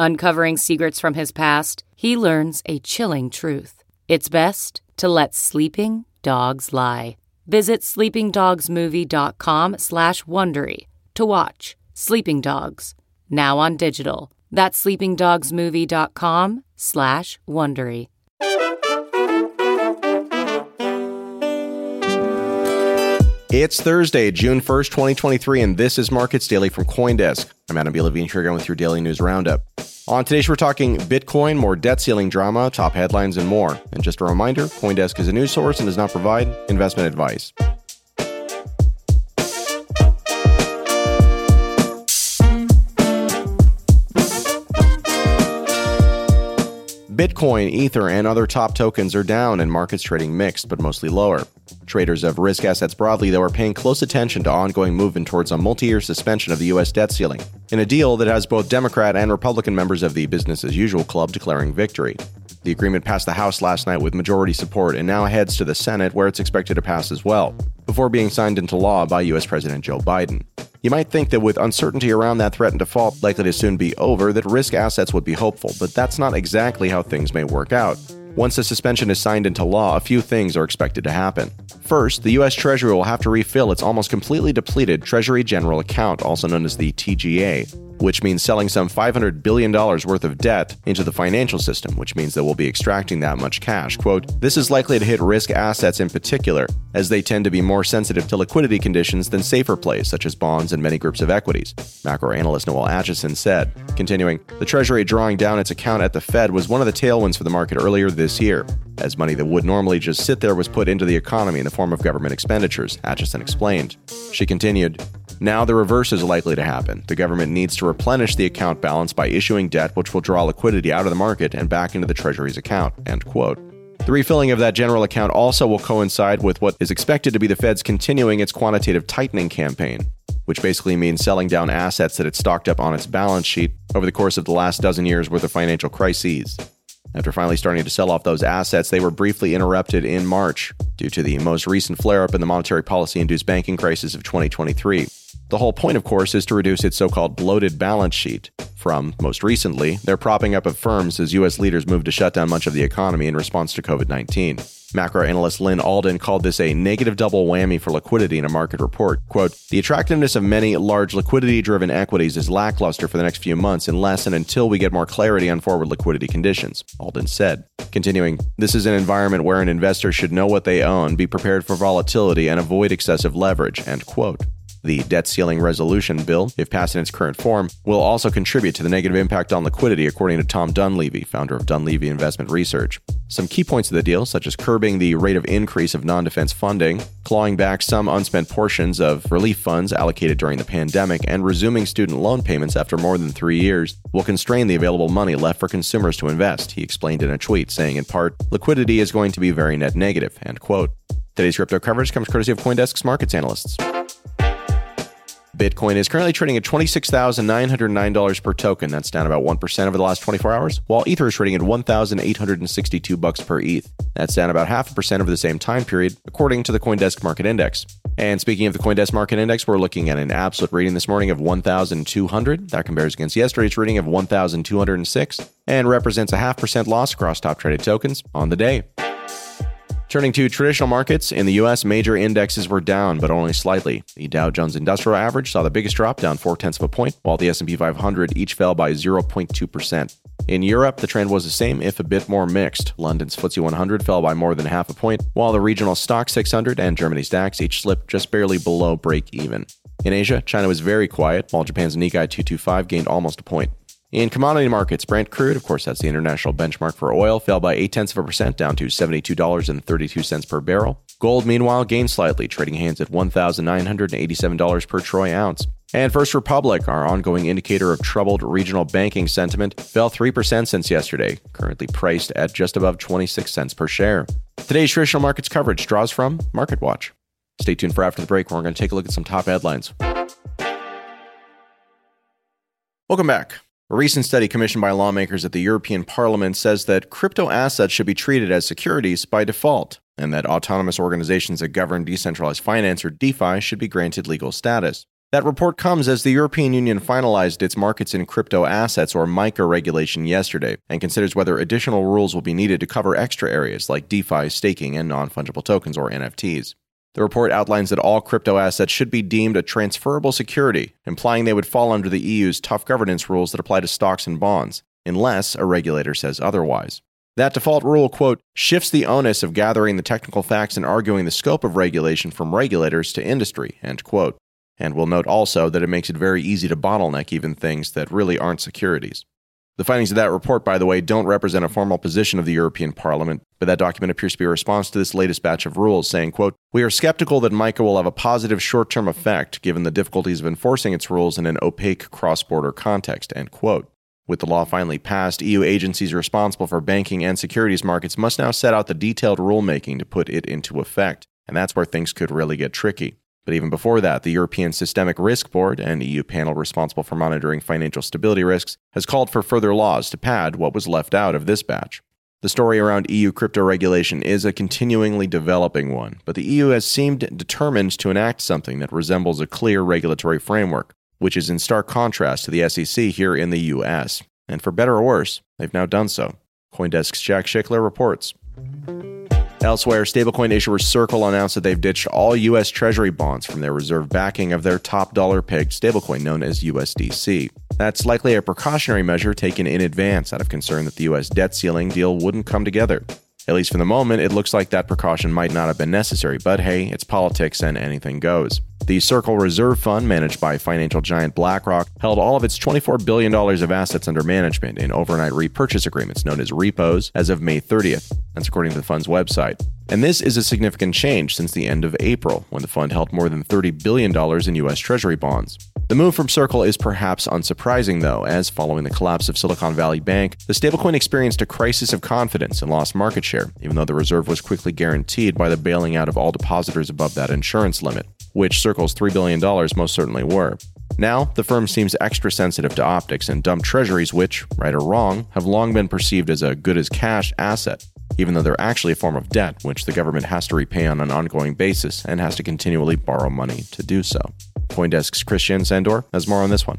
Uncovering secrets from his past, he learns a chilling truth. It's best to let sleeping dogs lie. Visit sleepingdogsmovie.com slash Wondery to watch Sleeping Dogs, now on digital. That's sleepingdogsmovie.com slash Wondery. It's Thursday, June 1st, 2023, and this is Markets Daily from Coindesk. I'm Adam B. Levine, here again with your daily news roundup. On today's, show, we're talking Bitcoin, more debt ceiling drama, top headlines, and more. And just a reminder Coindesk is a news source and does not provide investment advice. Bitcoin, Ether, and other top tokens are down and markets trading mixed, but mostly lower. Traders of risk assets broadly, though, are paying close attention to ongoing movement towards a multi year suspension of the U.S. debt ceiling, in a deal that has both Democrat and Republican members of the business as usual club declaring victory. The agreement passed the House last night with majority support and now heads to the Senate, where it's expected to pass as well, before being signed into law by U.S. President Joe Biden. You might think that with uncertainty around that threat and default likely to soon be over, that risk assets would be hopeful, but that's not exactly how things may work out. Once the suspension is signed into law, a few things are expected to happen. First, the U.S. Treasury will have to refill its almost completely depleted Treasury General Account, also known as the TGA, which means selling some $500 billion worth of debt into the financial system, which means that we'll be extracting that much cash. Quote, this is likely to hit risk assets in particular, as they tend to be more sensitive to liquidity conditions than safer plays such as bonds and many groups of equities, macro analyst Noelle Acheson said. Continuing, the Treasury drawing down its account at the Fed was one of the tailwinds for the market earlier this year, as money that would normally just sit there was put into the economy in the form of government expenditures, Acheson explained. She continued, now the reverse is likely to happen. The government needs to replenish the account balance by issuing debt which will draw liquidity out of the market and back into the Treasury's account. End quote. The refilling of that general account also will coincide with what is expected to be the Fed's continuing its quantitative tightening campaign, which basically means selling down assets that it stocked up on its balance sheet over the course of the last dozen years worth of financial crises. After finally starting to sell off those assets, they were briefly interrupted in March due to the most recent flare up in the monetary policy induced banking crisis of 2023. The whole point, of course, is to reduce its so called bloated balance sheet. From, most recently, their propping up of firms as U.S. leaders move to shut down much of the economy in response to COVID 19. Macro analyst Lyn Alden called this a negative double whammy for liquidity in a market report. Quote, the attractiveness of many large liquidity driven equities is lackluster for the next few months unless and until we get more clarity on forward liquidity conditions, Alden said. Continuing, this is an environment where an investor should know what they own, be prepared for volatility, and avoid excessive leverage, end quote. The debt ceiling resolution bill, if passed in its current form, will also contribute to the negative impact on liquidity, according to Tom Dunleavy, founder of Dunleavy Investment Research. Some key points of the deal, such as curbing the rate of increase of non defense funding, clawing back some unspent portions of relief funds allocated during the pandemic, and resuming student loan payments after more than three years, will constrain the available money left for consumers to invest, he explained in a tweet, saying in part, liquidity is going to be very net negative, end quote. Today's crypto coverage comes courtesy of Coindesk's markets analysts. Bitcoin is currently trading at $26,909 per token. That's down about 1% over the last 24 hours, while Ether is trading at 1,862 bucks per ETH. That's down about half a percent over the same time period, according to the Coindesk Market Index. And speaking of the Coindesk Market Index, we're looking at an absolute reading this morning of 1,200. That compares against yesterday's reading of 1,206 and represents a half percent loss across top traded tokens on the day. Turning to traditional markets, in the US, major indexes were down, but only slightly. The Dow Jones Industrial Average saw the biggest drop, down four tenths of a point, while the S&P 500 each fell by 0.2%. In Europe, the trend was the same, if a bit more mixed. London's FTSE 100 fell by more than half a point, while the regional STOXX 600 and Germany's DAX each slipped just barely below break even. In Asia, China was very quiet, while Japan's Nikkei 225 gained almost a point. In commodity markets, Brent crude, of course, that's the international benchmark for oil, fell by 8 tenths of a percent down to $72.32 per barrel. Gold, meanwhile, gained slightly, trading hands at $1,987 per troy ounce. And First Republic, our ongoing indicator of troubled regional banking sentiment, fell 3% since yesterday, currently priced at just above 26 cents per share. Today's traditional markets coverage draws from MarketWatch. Stay tuned for after the break, where we're going to take a look at some top headlines. Welcome back. A recent study commissioned by lawmakers at the European Parliament says that crypto assets should be treated as securities by default, and that autonomous organizations that govern decentralized finance or DeFi should be granted legal status. That report comes as the European Union finalized its markets in crypto assets or MiCA regulation yesterday and considers whether additional rules will be needed to cover extra areas like DeFi, staking, and non fungible tokens or NFTs. The report outlines that all crypto assets should be deemed a transferable security, implying they would fall under the EU's tough governance rules that apply to stocks and bonds, unless a regulator says otherwise. That default rule, quote, shifts the onus of gathering the technical facts and arguing the scope of regulation from regulators to industry, end quote. And we'll note also that it makes it very easy to bottleneck even things that really aren't securities. The findings of that report, by the way, don't represent a formal position of the European Parliament, but that document appears to be a response to this latest batch of rules, saying, quote, We are skeptical that MiCA will have a positive short-term effect given the difficulties of enforcing its rules in an opaque cross-border context, end quote. With the law finally passed, EU agencies responsible for banking and securities markets must now set out the detailed rulemaking to put it into effect, and that's where things could really get tricky. But even before that, the European Systemic Risk Board, an EU panel responsible for monitoring financial stability risks, has called for further laws to pad what was left out of this batch. The story around EU crypto regulation is a continuingly developing one, but the EU has seemed determined to enact something that resembles a clear regulatory framework, which is in stark contrast to the SEC here in the US. And for better or worse, they've now done so. Coindesk's Jack Schickler reports. Elsewhere, stablecoin issuer Circle announced that they've ditched all U.S. Treasury bonds from their reserve backing of their top dollar pegged stablecoin known as USDC. That's likely a precautionary measure taken in advance out of concern that the U.S. debt ceiling deal wouldn't come together. At least for the moment, it looks like that precaution might not have been necessary, but hey, it's politics and anything goes. The Circle Reserve Fund, managed by financial giant BlackRock, held all of its $24 billion of assets under management in overnight repurchase agreements known as repos as of May 30th. That's according to the fund's website. And this is a significant change since the end of April, when the fund held more than $30 billion in U.S. Treasury bonds. The move from Circle is perhaps unsurprising, though, as following the collapse of Silicon Valley Bank, the stablecoin experienced a crisis of confidence and lost market share, even though the reserve was quickly guaranteed by the bailing out of all depositors above that insurance limit, which Circle's $3 billion most certainly were. Now, the firm seems extra sensitive to optics and dump treasuries, which, right or wrong, have long been perceived as a good as cash asset, even though they're actually a form of debt which the government has to repay on an ongoing basis and has to continually borrow money to do so. Coindesk's Christian Sandor has more on this one.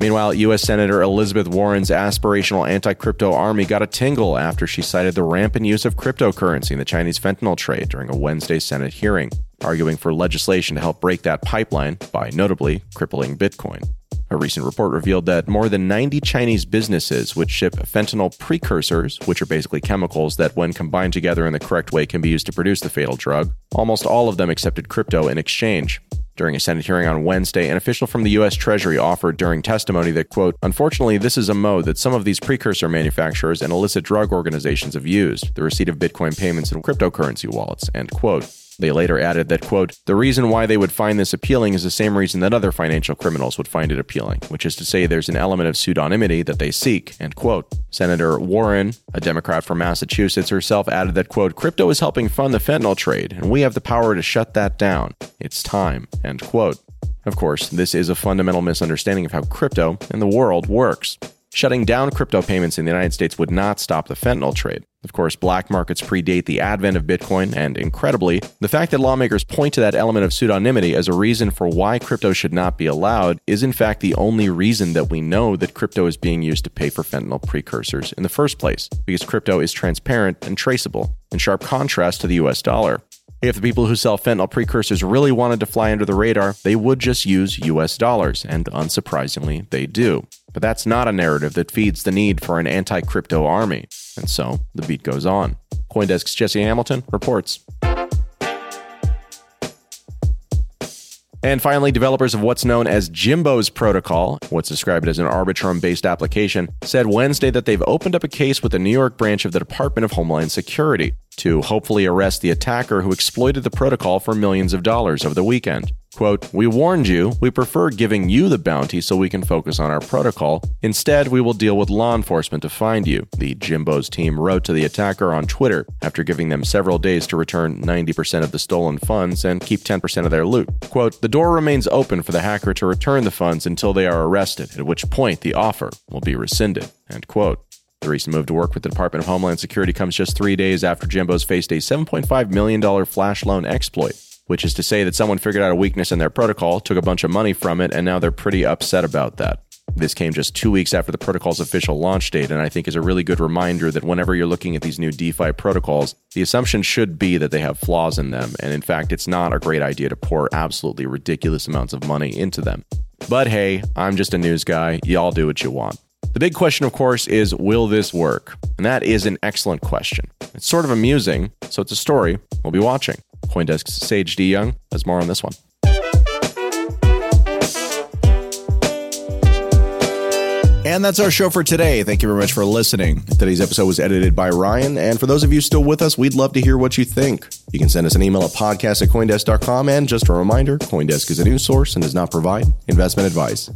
Meanwhile, U.S. Senator Elizabeth Warren's aspirational anti crypto army got a tingle after she cited the rampant use of cryptocurrency in the Chinese fentanyl trade during a Wednesday Senate hearing, arguing for legislation to help break that pipeline by notably crippling Bitcoin. A recent report revealed that more than 90 Chinese businesses which ship fentanyl precursors, which are basically chemicals that, when combined together in the correct way, can be used to produce the fatal drug, almost all of them accepted crypto in exchange. During a Senate hearing on Wednesday, an official from the U.S. Treasury offered during testimony that, quote, unfortunately, this is a mode that some of these precursor manufacturers and illicit drug organizations have used the receipt of Bitcoin payments in cryptocurrency wallets, end quote. They later added that, quote, the reason why they would find this appealing is the same reason that other financial criminals would find it appealing, which is to say there's an element of pseudonymity that they seek, end quote. Senator Warren, a Democrat from Massachusetts herself, added that, quote, crypto is helping fund the fentanyl trade, and we have the power to shut that down. It's time, end quote. Of course, this is a fundamental misunderstanding of how crypto and the world works. Shutting down crypto payments in the United States would not stop the fentanyl trade. Of course, black markets predate the advent of Bitcoin, and incredibly, the fact that lawmakers point to that element of pseudonymity as a reason for why crypto should not be allowed is in fact the only reason that we know that crypto is being used to pay for fentanyl precursors in the first place, because crypto is transparent and traceable, in sharp contrast to the US dollar. If the people who sell fentanyl precursors really wanted to fly under the radar, they would just use US dollars, and unsurprisingly, they do. But that's not a narrative that feeds the need for an anti crypto army. And so the beat goes on. Coindesk's Jesse Hamilton reports. And finally, developers of what's known as Jimbo's protocol, what's described as an Arbitrum based application, said Wednesday that they've opened up a case with the New York branch of the Department of Homeland Security to hopefully arrest the attacker who exploited the protocol for millions of dollars over the weekend. Quote, We warned you, we prefer giving you the bounty so we can focus on our protocol. Instead, we will deal with law enforcement to find you, the Jimbo's team wrote to the attacker on Twitter after giving them several days to return 90% of the stolen funds and keep 10% of their loot. Quote, The door remains open for the hacker to return the funds until they are arrested, at which point the offer will be rescinded. End quote. The recent move to work with the Department of Homeland Security comes just three days after Jimbo's faced a $7.5 million flash loan exploit, which is to say that someone figured out a weakness in their protocol, took a bunch of money from it, and now they're pretty upset about that. This came just two weeks after the protocol's official launch date, and I think is a really good reminder that whenever you're looking at these new DeFi protocols, the assumption should be that they have flaws in them, and in fact, it's not a great idea to pour absolutely ridiculous amounts of money into them. But hey, I'm just a news guy. Y'all do what you want. The big question, of course, is will this work? And that is an excellent question. It's sort of amusing, so it's a story we'll be watching. Coindesk's Sage D. Young has more on this one. And that's our show for today. Thank you very much for listening. Today's episode was edited by Ryan. And for those of you still with us, we'd love to hear what you think. You can send us an email at podcast at coindesk.com. And just a reminder Coindesk is a news source and does not provide investment advice.